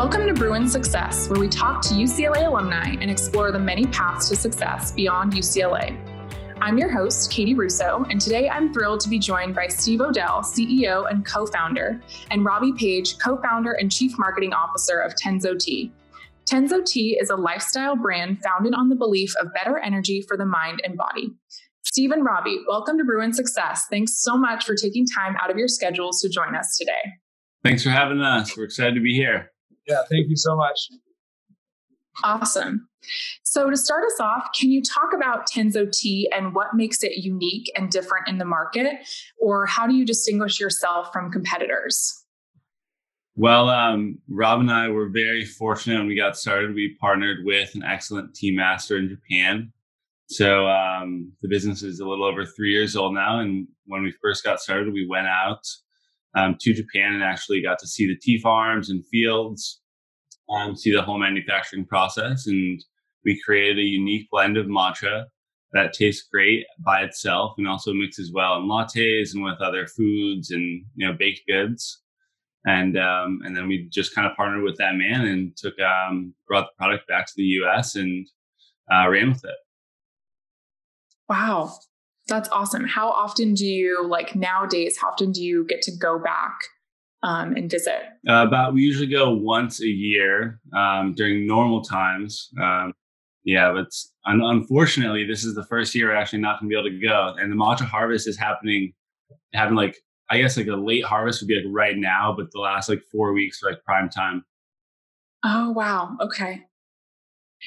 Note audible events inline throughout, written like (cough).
Welcome to Bruin Success, where we talk to UCLA alumni and explore the many paths to success beyond UCLA. I'm your host, Katie Russo, and today I'm thrilled to be joined by Steve Odell, CEO and co founder, and Robbie Page, co founder and chief marketing officer of Tenzo Tea. Tenzo Tea is a lifestyle brand founded on the belief of better energy for the mind and body. Steve and Robbie, welcome to Bruin Success. Thanks so much for taking time out of your schedules to join us today. Thanks for having us. We're excited to be here. Yeah, thank you so much. Awesome. So, to start us off, can you talk about Tenzo Tea and what makes it unique and different in the market? Or how do you distinguish yourself from competitors? Well, um, Rob and I were very fortunate when we got started. We partnered with an excellent tea master in Japan. So um, the business is a little over three years old now. And when we first got started, we went out um, to Japan and actually got to see the tea farms and fields, um, see the whole manufacturing process. And we created a unique blend of matcha that tastes great by itself and also mixes well in lattes and with other foods and you know baked goods and um, and then we just kind of partnered with that man and took um, brought the product back to the U.S. and uh, ran with it. Wow, that's awesome. How often do you like nowadays? How often do you get to go back um, and visit? Uh, about we usually go once a year um, during normal times. Um, yeah, but un- unfortunately, this is the first year we're actually not going to be able to go, and the matcha harvest is happening, having like I guess like a late harvest would be like right now, but the last like four weeks are like prime time. Oh wow. Okay.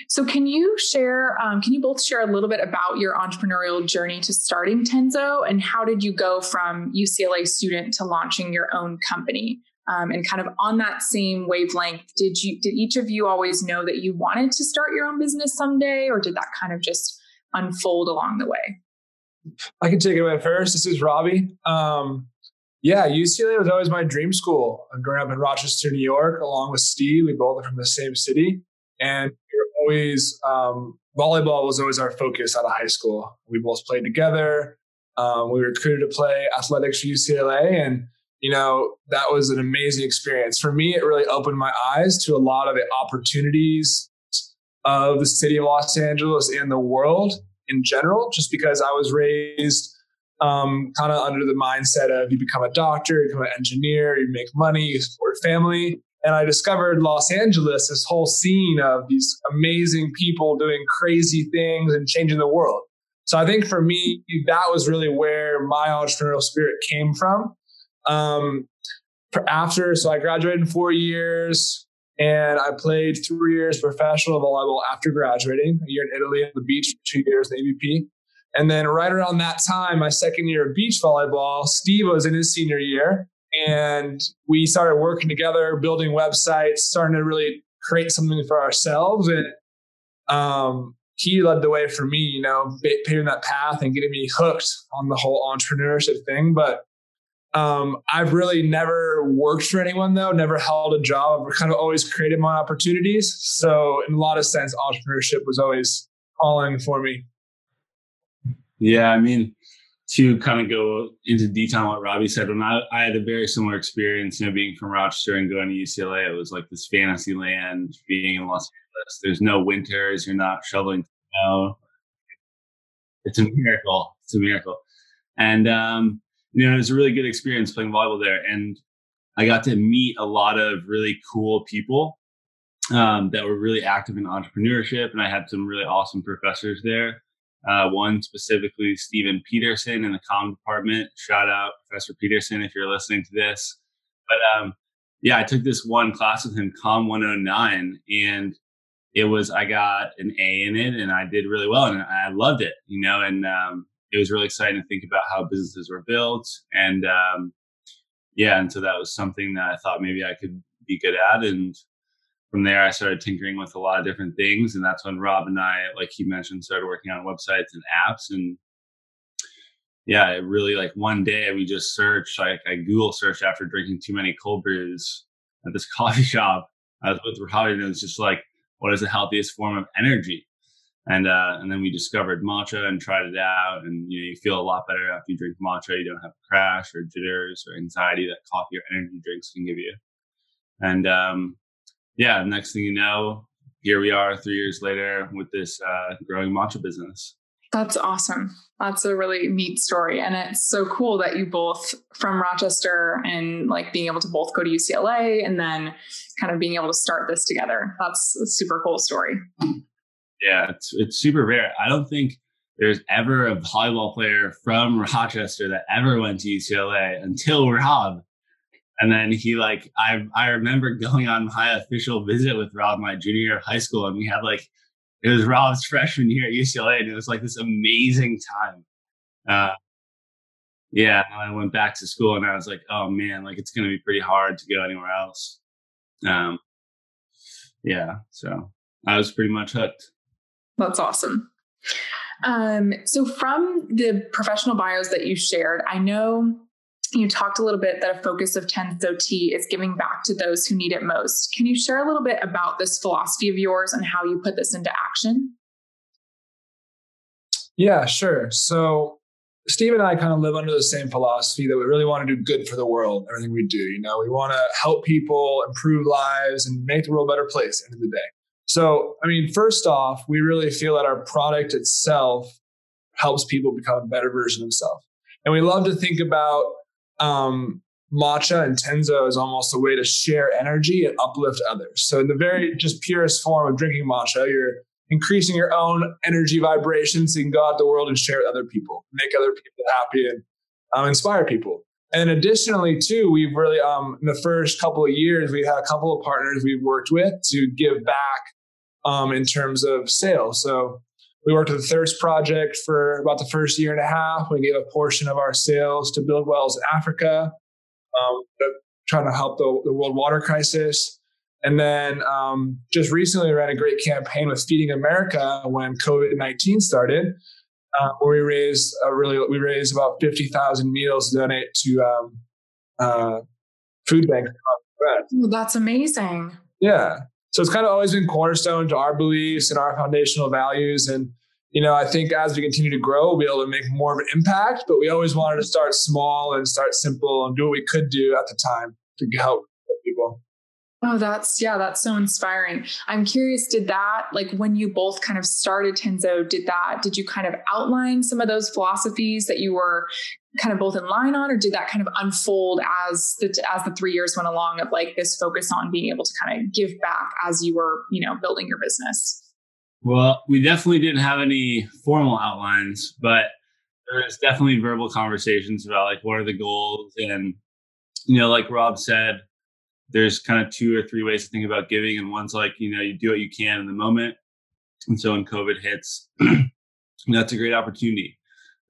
So can you share? Um, can you both share a little bit about your entrepreneurial journey to starting Tenzo, and how did you go from UCLA student to launching your own company? Um, and kind of on that same wavelength, did you did each of you always know that you wanted to start your own business someday, or did that kind of just unfold along the way? I can take it away first. This is Robbie. Um, yeah, UCLA was always my dream school. I'm growing up in Rochester, New York, along with Steve. We both are from the same city. And always, um, volleyball was always our focus out of high school. We both played together. Um, we were recruited to play athletics for UCLA. And, you know, that was an amazing experience. For me, it really opened my eyes to a lot of the opportunities of the city of Los Angeles and the world in general, just because I was raised um, kind of under the mindset of you become a doctor, you become an engineer, you make money, you support family. And I discovered Los Angeles, this whole scene of these amazing people doing crazy things and changing the world. So I think for me, that was really where my entrepreneurial spirit came from. Um, after, so I graduated in four years and I played three years professional volleyball after graduating, a year in Italy on the beach, two years in AVP. And then right around that time, my second year of beach volleyball, Steve was in his senior year. And we started working together, building websites, starting to really create something for ourselves. And um, he led the way for me, you know, paving that path and getting me hooked on the whole entrepreneurship thing. But um, I've really never worked for anyone though, never held a job. I've kind of always created my opportunities. So in a lot of sense, entrepreneurship was always calling for me. Yeah, I mean, to kind of go into detail on what Robbie said, when I, I had a very similar experience, you know, being from Rochester and going to UCLA, it was like this fantasy land being in Los Angeles. There's no winters, you're not shoveling snow. It's a miracle. It's a miracle. And, um, you know, it was a really good experience playing volleyball there. And I got to meet a lot of really cool people um, that were really active in entrepreneurship. And I had some really awesome professors there. Uh, one specifically, Stephen Peterson in the comm department. Shout out Professor Peterson if you're listening to this. But um, yeah, I took this one class with him, Com 109, and it was I got an A in it, and I did really well, and I loved it, you know. And um, it was really exciting to think about how businesses were built, and um, yeah, and so that was something that I thought maybe I could be good at, and from there, I started tinkering with a lot of different things. And that's when Rob and I, like he mentioned, started working on websites and apps. And yeah, it really like one day we just searched, like I Google searched after drinking too many cold brews at this (laughs) coffee shop. I was with Rob and it was just like, what is the healthiest form of energy? And uh, and then we discovered matcha and tried it out, and you know you feel a lot better after you drink matcha. You don't have crash or jitters or anxiety that coffee or energy drinks can give you. And um, yeah, next thing you know, here we are three years later with this uh, growing matcha business. That's awesome. That's a really neat story. And it's so cool that you both from Rochester and like being able to both go to UCLA and then kind of being able to start this together. That's a super cool story. Yeah, it's it's super rare. I don't think there's ever a volleyball player from Rochester that ever went to UCLA until Rob. And then he like I I remember (laughs) going on my official visit with Rob my junior year of high school, and we had like it was Rob's (laughs) freshman year at UCLA, and it was like this amazing time. Uh, yeah, I went back to school, and I was like, oh man, like it's to be pretty hard to go anywhere else. Um, yeah, so I was pretty much hooked. That's awesome. Um, so from the professional bios that you shared, I know you talked a little bit that a focus of Tenzo Tea is giving back to those who need it most. Can you share a little bit about this philosophy of yours and how you put this into action? Yeah, sure. So Steve and I kind of live under the same philosophy that we really want to do good for the world, everything we do. You know, we want to help people, improve lives, and make the world a better place at the end of the day. So, I mean, first off, we really feel that our product itself helps people become a better version of themselves. And we love to think about um, matcha and tenzo is almost a way to share energy and uplift others. So, in the very just purest form of drinking matcha, you're increasing your own energy vibrations so you can go out the world and share with other people, make other people happy, and um, inspire people. And additionally, too, we've really um, in the first couple of years we've had a couple of partners we've worked with to give back um, in terms of sales. So we worked with the Thirst Project for about the first year and a half. We gave a portion of our sales to build wells in Africa, um, trying to help the, the, world water crisis. And then um, just recently, we ran a great campaign with Feeding America when COVID nineteen started, uh, where we raised a really we raised about fifty thousand meals to donate to um, uh, food banks. Well, that's amazing. Yeah, so it's kind of always been cornerstone to our beliefs and our foundational values. And, you know, I think as we continue to grow, we'll be able to make more of an impact, but we always wanted to start small and start simple and do what we could do at the time to help people. Oh, that's yeah, that's so inspiring. I'm curious, did that like when you both kind of started Tenzo, did that did you kind of outline some of those philosophies that you were kind of both in line on, or did that kind of unfold as the as the three years went along of like this focus on being able to kind of give back as you were, you know, building your business? Well, we definitely didn't have any formal outlines, but there was definitely verbal conversations about like what are the goals and you know, like Rob said, there's kind of two or three ways to think about giving, and one's like you know you do what you can in the moment, and so when COVID hits, (clears throat) that's a great opportunity.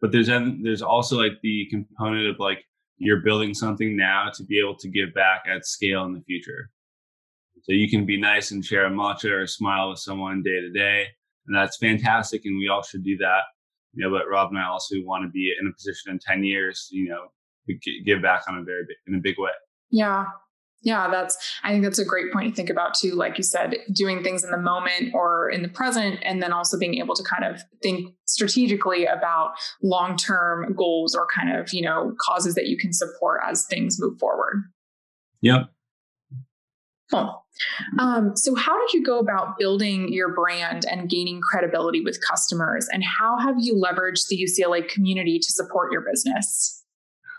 But there's there's also like the component of like you're building something now to be able to give back at scale in the future. So you can be nice and share a matcha or a smile with someone day to day, and that's fantastic, and we all should do that. You know, but Rob and I also want to be in a position in ten years, you know, to give back on a very big, in a big way. Yeah, yeah, that's, I think that's a great point to think about too. Like you said, doing things in the moment or in the present, and then also being able to kind of think strategically about long term goals or kind of, you know, causes that you can support as things move forward. Yep. Cool. Um, so, how did you go about building your brand and gaining credibility with customers? And how have you leveraged the UCLA community to support your business?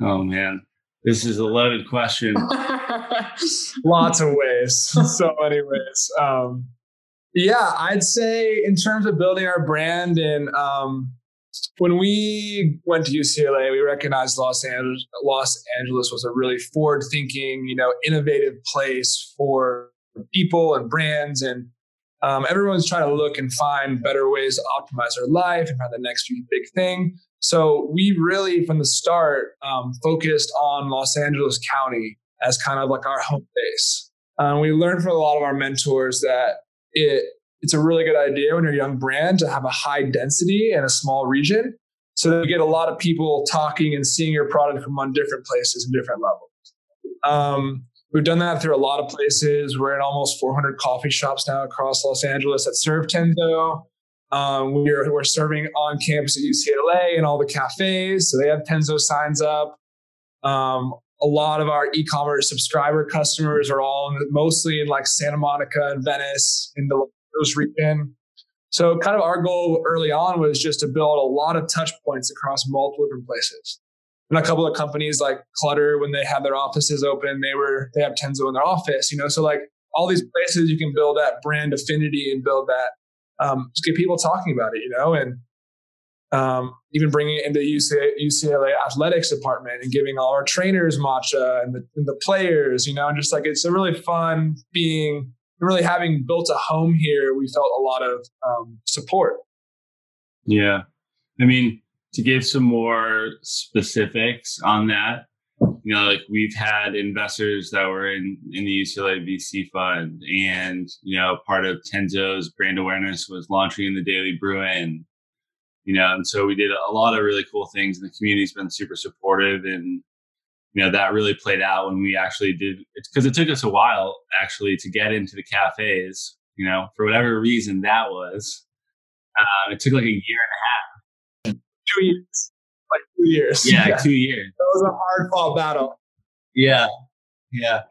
Oh, man. This is a loaded question. (laughs) Lots of ways, so many ways. Um, yeah, I'd say in terms of building our brand and um, when we went to UCLA, we recognized Los Angeles, Los Angeles was a really forward-thinking, you know, innovative place for people and brands, and um, everyone's trying to look and find better ways to optimize their life and find the next big thing. So we really, from the start, um, focused on Los Angeles County as kind of like our home base. Um, we learned from a lot of our mentors that it it's a really good idea when you're a young brand to have a high density in a small region, so that you get a lot of people talking and seeing your product from on different places and different levels. Um, we've done that through a lot of places. We're in almost 400 coffee shops now across Los Angeles that serve Tenzo. Um, we're, we're serving on campus at UCLA and all the cafes. So they have Tenzo signs up. Um, a lot of our e-commerce subscriber customers are all in, mostly in like Santa Monica and Venice in the those region. So kind of our goal early on was just to build a lot of touch points across multiple different places. And a couple of companies like Clutter, when they had their offices open, they were they have Tenzo in their office, you know. So like all these places you can build that brand affinity and build that um, just get people talking about it, you know, and um, even bringing it into UCLA, UCLA athletics department and giving all our trainers matcha and the, and the players, you know, and just like it's a really fun being really having built a home here. We felt a lot of um, support. Yeah, I mean to give some more specifics on that, you know, like we've had investors that were in in the UCLA VC fund, and you know, part of Tenzo's brand awareness was launching in the Daily Bruin you know, and so we did a lot of really cool things, and the community's been super supportive, and you know that really played out when we actually did because it took us a while actually to get into the cafes. You know, for whatever reason that was, uh, it took like a year and a half, two years, like two years. Yeah, (laughs) yeah. two years. That was a hard fought battle. Yeah, yeah.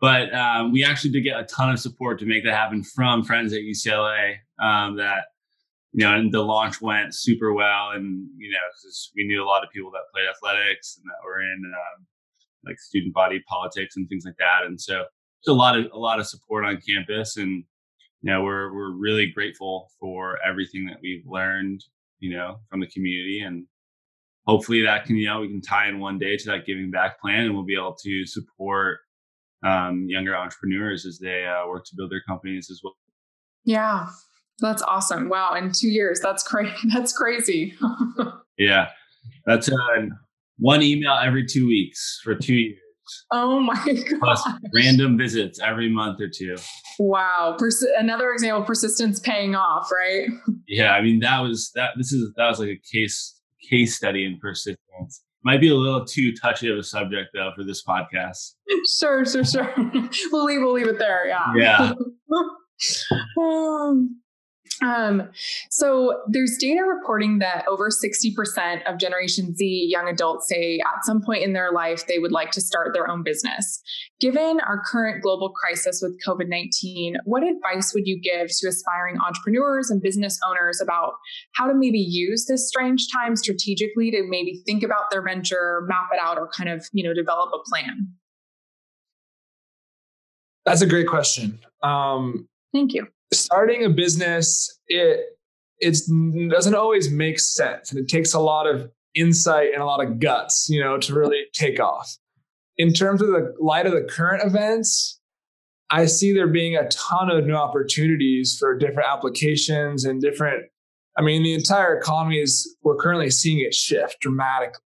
But um, we actually did get a ton of support to make that happen from friends at UCLA um, that you know, and the launch went super well. And, you know, because we knew a lot of people that played athletics and that were in um, like student body politics and things like that. And so there's a lot of, a lot of support on campus. And, you know, we're, we're really grateful for everything that we've learned, you know, from the community. And hopefully that can, you know, we can tie in one day to that giving back plan and we'll be able to support um, younger entrepreneurs as they uh, work to build their companies as well. Yeah, that's awesome. Wow. In two years, that's crazy. (laughs) That's crazy. (laughs) yeah. That's uh, one email every two weeks for two years. Oh my god! (laughs) Plus random visits every month or two. Wow, Persi- another example: persistence paying off, right? Yeah, I mean that was that. This is that was like a case case study in persistence. Might be a little too touchy of a subject though for this podcast. Sure, sure, sure. (laughs) we'll leave. We'll leave it there. Yeah. Yeah. (laughs) um, um, so there's data reporting that over 60% of Generation Z young adults say at some point in their life they would like to start their own business. Given our current global crisis with COVID 19, what advice would you give to aspiring entrepreneurs and business owners about how to maybe use this strange time strategically to maybe think about their venture, map it out, or kind of, you know, develop a plan? That's a great question. Um, Thank you starting a business, it it doesn't always make sense, and it takes a lot of insight and a lot of guts, you know, to really take off. In terms of the light of the current events, I see there being a ton of new opportunities for different applications and different. I mean, the entire economy is we're currently seeing it shift dramatically,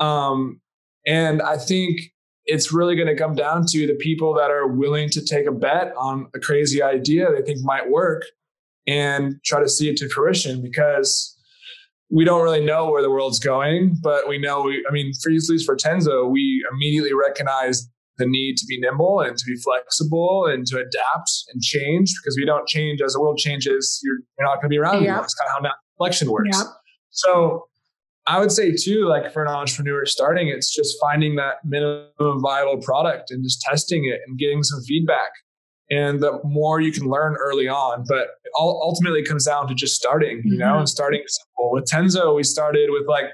um, and I think it's really going to come down to the people that are willing to take a bet on a crazy idea they think might work and try to see it to fruition because we don't really know where the world's going, but we know we, I mean, for at least for Tenzo, we immediately recognize the need to be nimble and to be flexible and to adapt and change because we don't change as the world changes, you're, you're not going to be around. Yep. That's kind of how election works. Yep. So I would say too, like for an entrepreneur starting, it's just finding that minimum viable product and just testing it and getting some feedback. And the more you can learn early on, but it ultimately comes down to just starting, you know, mm-hmm. and starting simple. With Tenzo, we started with like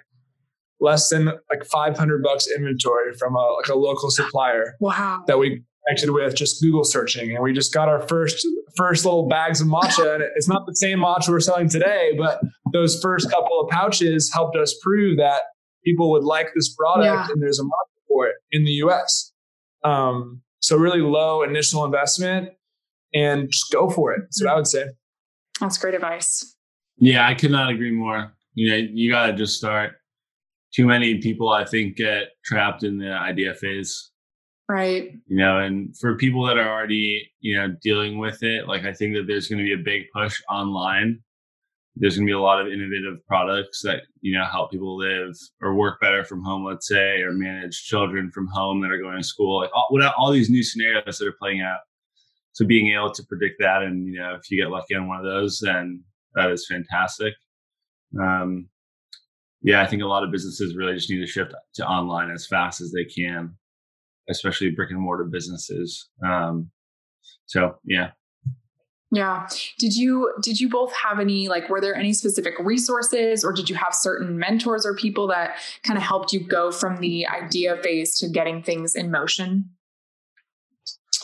less than like 500 bucks inventory from a like a local supplier. Wow. That we connected with just Google searching, and we just got our first first little bags of matcha. And it's not the same matcha we're selling today, but those first couple of pouches helped us prove that people would like this product, yeah. and there's a market for it in the U.S. Um, so really low initial investment, and just go for it. That's what I would say. That's great advice. Yeah, I could not agree more. You know, you got to just start. Too many people, I think, get trapped in the idea phase Right. You know, and for people that are already, you know, dealing with it, like I think that there's going to be a big push online. There's going to be a lot of innovative products that, you know, help people live or work better from home, let's say, or manage children from home that are going to school, like all, all these new scenarios that are playing out. So being able to predict that, and you know, if you get lucky on one of those, then that is fantastic. Um, yeah, I think a lot of businesses really just need to shift to online as fast as they can especially brick and mortar businesses. Um, so yeah. Yeah. Did you did you both have any like were there any specific resources or did you have certain mentors or people that kind of helped you go from the idea phase to getting things in motion?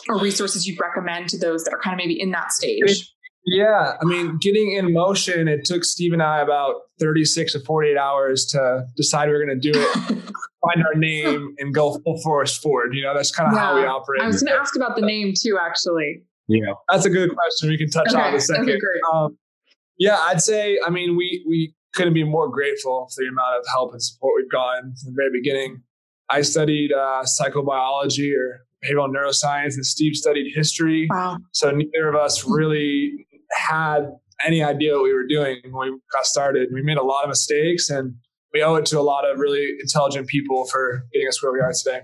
Or resources you'd recommend to those that are kind of maybe in that stage? Yeah, I mean, getting in motion, it took Steve and I about 36 to 48 hours to decide we were going to do it, (laughs) find our name, and go full force forward. You know, that's kind of yeah. how we operate. I was going to ask about the name too, actually. Yeah, that's a good question. We can touch okay. on in a second. Okay, great. Um, yeah, I'd say, I mean, we we couldn't be more grateful for the amount of help and support we've gotten from the very beginning. I studied uh, psychobiology or behavioral neuroscience, and Steve studied history. Wow. So neither of us really had any idea what we were doing when we got started. We made a lot of mistakes, and we owe it to a lot of really intelligent people for getting us where we are today.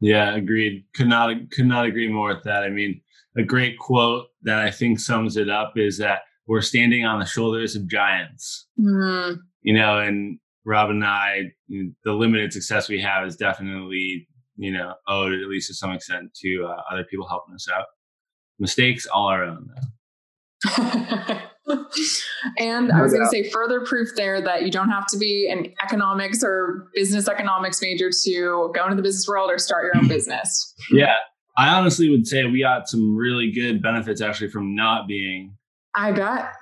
Yeah, agreed. Could not could not agree more with that. I mean, a great quote that I think sums it up is that we're standing on the shoulders of giants. Mm. You know, and Rob and I, the limited success we have is definitely, you know, owed at least to some extent to uh, other people helping us out. Mistakes all our own, though. (laughs) and I was going to say further proof there that you don't have to be an economics or business economics major to go into the business world or start your own (laughs) business. Yeah. I honestly would say we got some really good benefits actually from not being. I bet.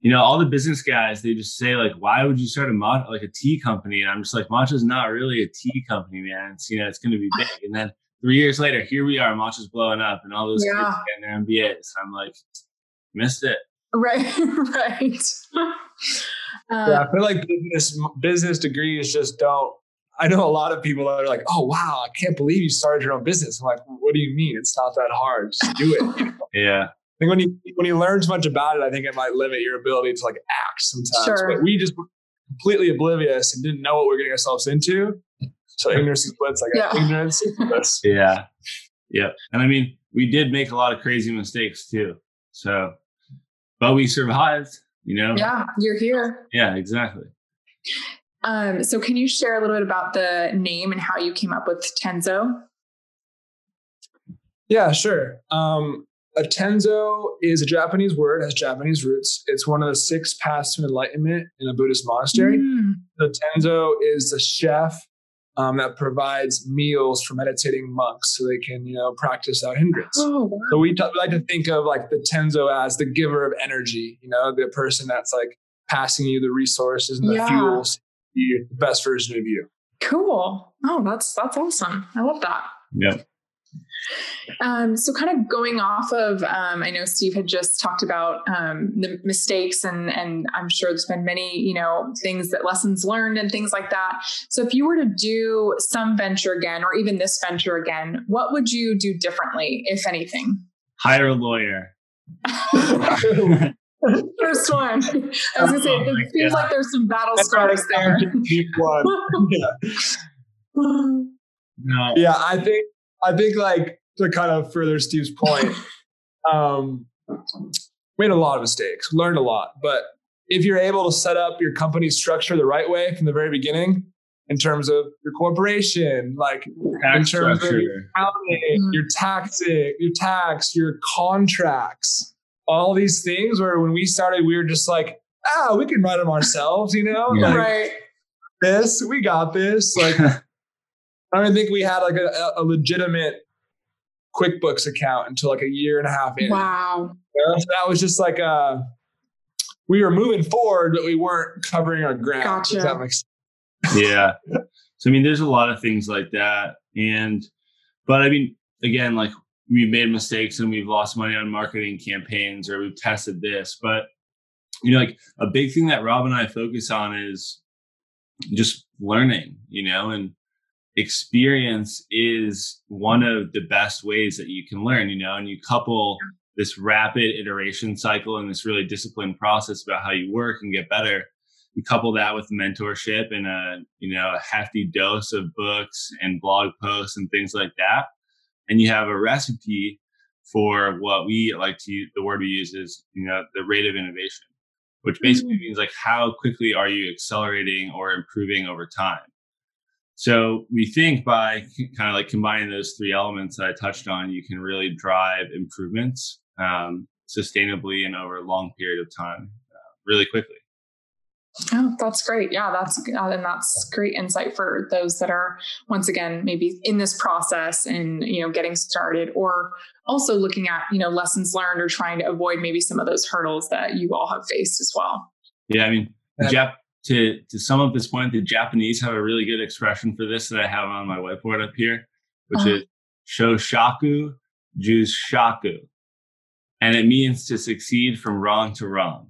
You know, all the business guys, they just say like, "Why would you start a mod like a tea company?" And I'm just like, "Matcha's not really a tea company, man. It's you know, it's going to be big." And then three years later, here we are, Matcha's blowing up, and all those yeah. kids getting their MBAs. I'm like, missed it. Right, (laughs) right. Uh, yeah, I feel like business business degrees just don't. I know a lot of people that are like, "Oh wow, I can't believe you started your own business." I'm like, "What do you mean? It's not that hard. Just do it." (laughs) yeah. I think when you when you learn too much about it, I think it might limit your ability to like act sometimes. Sure. But we just completely oblivious and didn't know what we are getting ourselves into. So ignorance is bliss. Like yeah. ignorance is bliss. (laughs) Yeah. Yeah. And I mean, we did make a lot of crazy mistakes too. So but we survived, you know? Yeah, you're here. Yeah, exactly. Um, so can you share a little bit about the name and how you came up with Tenzo? Yeah, sure. Um, a tenzo is a Japanese word, has Japanese roots. It's one of the six paths to enlightenment in a Buddhist monastery. Mm. The tenzo is the chef um, that provides meals for meditating monks so they can, you know, practice out hindrance. Oh, wow. So we, t- we like to think of like the tenzo as the giver of energy, you know, the person that's like passing you the resources and the yeah. fuels, the best version of you. Cool. Oh, that's that's awesome. I love that. Yeah. Um, so, kind of going off of, um, I know Steve had just talked about um, the mistakes, and and I'm sure there's been many, you know, things that lessons learned and things like that. So, if you were to do some venture again, or even this venture again, what would you do differently, if anything? Hire a lawyer. (laughs) (laughs) (laughs) First one. I was gonna say it oh feels like there's some battle scars there. (laughs) no. Yeah, I think I think like to kind of further Steve's point, (laughs) um, made a lot of mistakes, learned a lot. But if you're able to set up your company structure the right way from the very beginning, in terms of your corporation, like tax in terms structure. of your accounting, mm-hmm. your taxing, your tax, your contracts, all these things. Where when we started, we were just like, ah, we can run them ourselves, you know, yeah. like, right? This, we got this. Like, (laughs) I don't think we had like a, a, legitimate QuickBooks account until like a year and a half in. Wow. so that was just like a, we were moving forward, but we weren't covering our ground. Gotcha. that makes sense. Yeah. So I mean, there's a lot of things like that, and but I mean, again, like we've made mistakes and we've lost money on marketing campaigns or we've tested this, but you know, like a big thing that Rob and I focus on is just learning, you know, and experience is one of the best ways that you can learn, you know, and you couple this rapid iteration cycle and this really disciplined process about how you work and get better. You couple that with mentorship and a, you know, a hefty dose of books and blog posts and things like that. And you have a recipe for what we like to, use the word we use is, you know, the rate of innovation, which basically mm-hmm. means like how quickly are you accelerating or improving over time? so we think by kind of like combining those three elements that I touched on, you can really drive improvements um, sustainably and over a long period of time, uh, really quickly. Oh, that's great. Yeah, that's uh, and that's great insight for those that are once again maybe in this process and you know getting started, or also looking at you know lessons learned or trying to avoid maybe some of those hurdles that you all have faced as well. Yeah, I mean, Jap- to to sum up this point, the Japanese have a really good expression for this that I have on my whiteboard up here, which uh-huh. is shoshaku jushaku, and it means to succeed from wrong to wrong.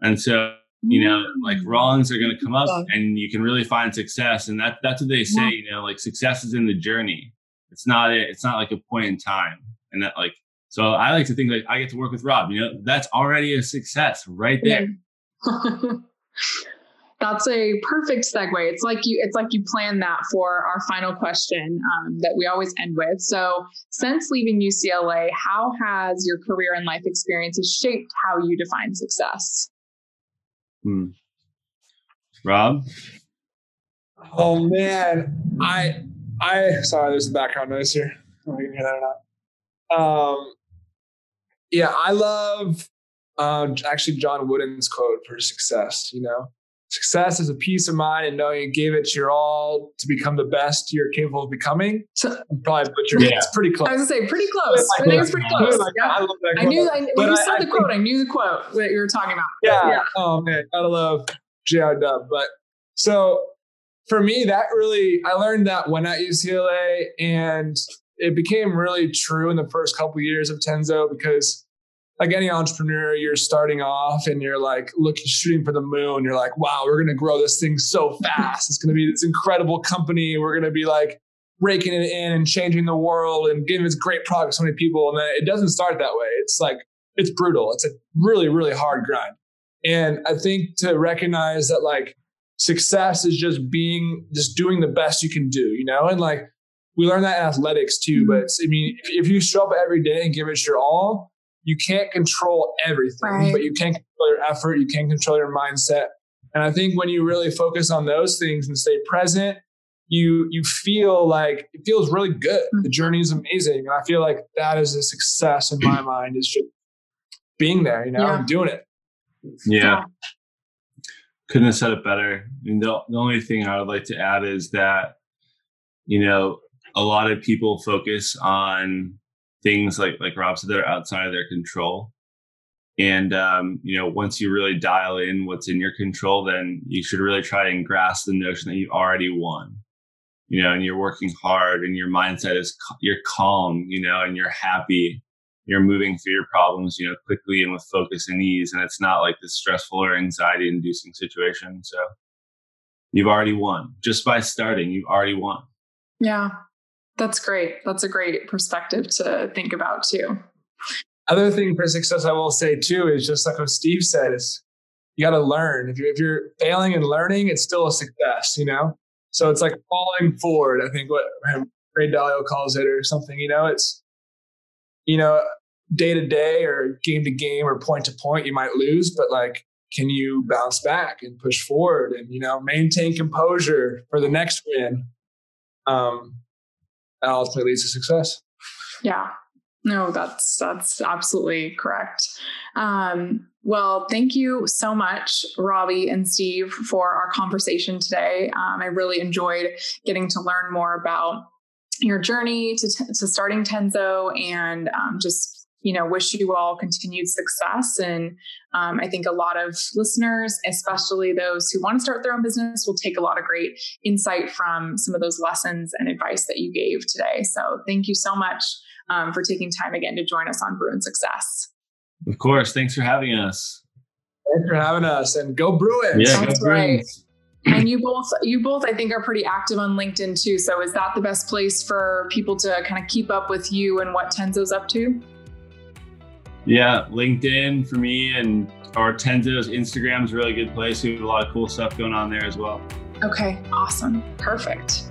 And so you know like mm. wrongs are going to come up and you can really find success and that that's what they say yeah. you know like success is in the journey. It's not a, it's not like a point in time and that like so i like to think like i get to work with rob you know that's already a success right there. (laughs) That's a perfect segue. It's like you it's like you planned that for our final question um, that we always end with. So since leaving ucla how has your career and life experiences shaped how you define success Hmm. Rob? Oh man, I I sorry, there's a background noise here. I can hear that or not. Um, yeah, I love uh, actually John Wooden's quote for success. You know, Success is a peace of mind and knowing you gave it your all to become the best you're capable of becoming. I'm probably butchering yeah. It's pretty close. I was gonna say pretty close. I think it's pretty close. yeah. I, love that I knew I, when you said I, the quote, I knew the quote that you were talking about. Yeah. yeah. Oh man, gotta love J.R. Dub. But so for me, that really I learned that when at UCLA, and it became really true in the first couple of years of Tenzo because like any entrepreneur, you're starting off and you're like looking, shooting for the moon. You're like, wow, we're going to grow this thing so fast. It's going to be this incredible company. We're going to be like raking it in and changing the world and giving this great product to so many people. And then it doesn't start that way. It's like, it's brutal. It's a really, really hard grind. And I think to recognize that like success is just being, just doing the best you can do, you know? And like, we learn that in athletics too. But mm-hmm. I mean, if, if you show up every day and give it your all, you can't control everything, right. but you can't control your effort, you can't control your mindset. And I think when you really focus on those things and stay present, you you feel like it feels really good. The mm-hmm. journey is amazing. And I feel like that is a success in my mind is just being there, you know, yeah. and doing it. Yeah. Couldn't have said it better. I mean, the, the only thing I would like to add is that, you know, a lot of people focus on things like like Rob said that are outside of their control. And um, you know, once you really dial in what's in your control, then you should really try and grasp the notion that you already won. You know, and you're working hard, and your mindset is you're calm. You know, and you're happy. You're moving through your problems, you know, quickly and with focus and ease, and it's not like this stressful or anxiety-inducing situation. So, you've already won just by starting. You've already won. Yeah, that's great. That's a great perspective to think about too. Other thing for success, I will say too, is just like what Steve said, is you got to learn. If you're if you're failing and learning, it's still a success, you know. So it's like falling forward. I think what Ray Dalio calls it, or something. You know, it's you know day to day or game to game or point to point, you might lose, but like can you bounce back and push forward and you know maintain composure for the next win um, that ultimately leads to success. Yeah. No, that's that's absolutely correct. Um, well, thank you so much, Robbie and Steve, for our conversation today. Um, I really enjoyed getting to learn more about your journey to, to starting Tenzo and um, just you know, wish you all continued success. And um, I think a lot of listeners, especially those who want to start their own business, will take a lot of great insight from some of those lessons and advice that you gave today. So thank you so much um, for taking time again to join us on Bruin Success. Of course. Thanks for having us. Thanks for having us and go Bruins. Yeah, That's right. and you both you both i think are pretty active on linkedin too so is that the best place for people to kind of keep up with you and what tenzo's up to yeah, LinkedIn for me and our Tenzo's Instagram is a really good place. We have a lot of cool stuff going on there as well. Okay, awesome. Perfect.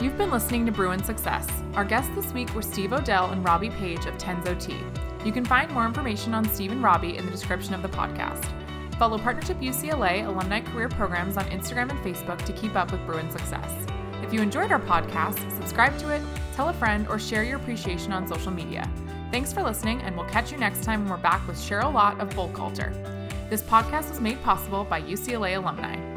You've been listening to Bruin Success. Our guests this week were Steve Odell and Robbie Page of Tenzo Tea. You can find more information on Steve and Robbie in the description of the podcast. Follow Partnership UCLA alumni career programs on Instagram and Facebook to keep up with Bruin success. If you enjoyed our podcast, subscribe to it, tell a friend, or share your appreciation on social media. Thanks for listening, and we'll catch you next time when we're back with Cheryl Lott of Bowl Culture. This podcast was made possible by UCLA alumni.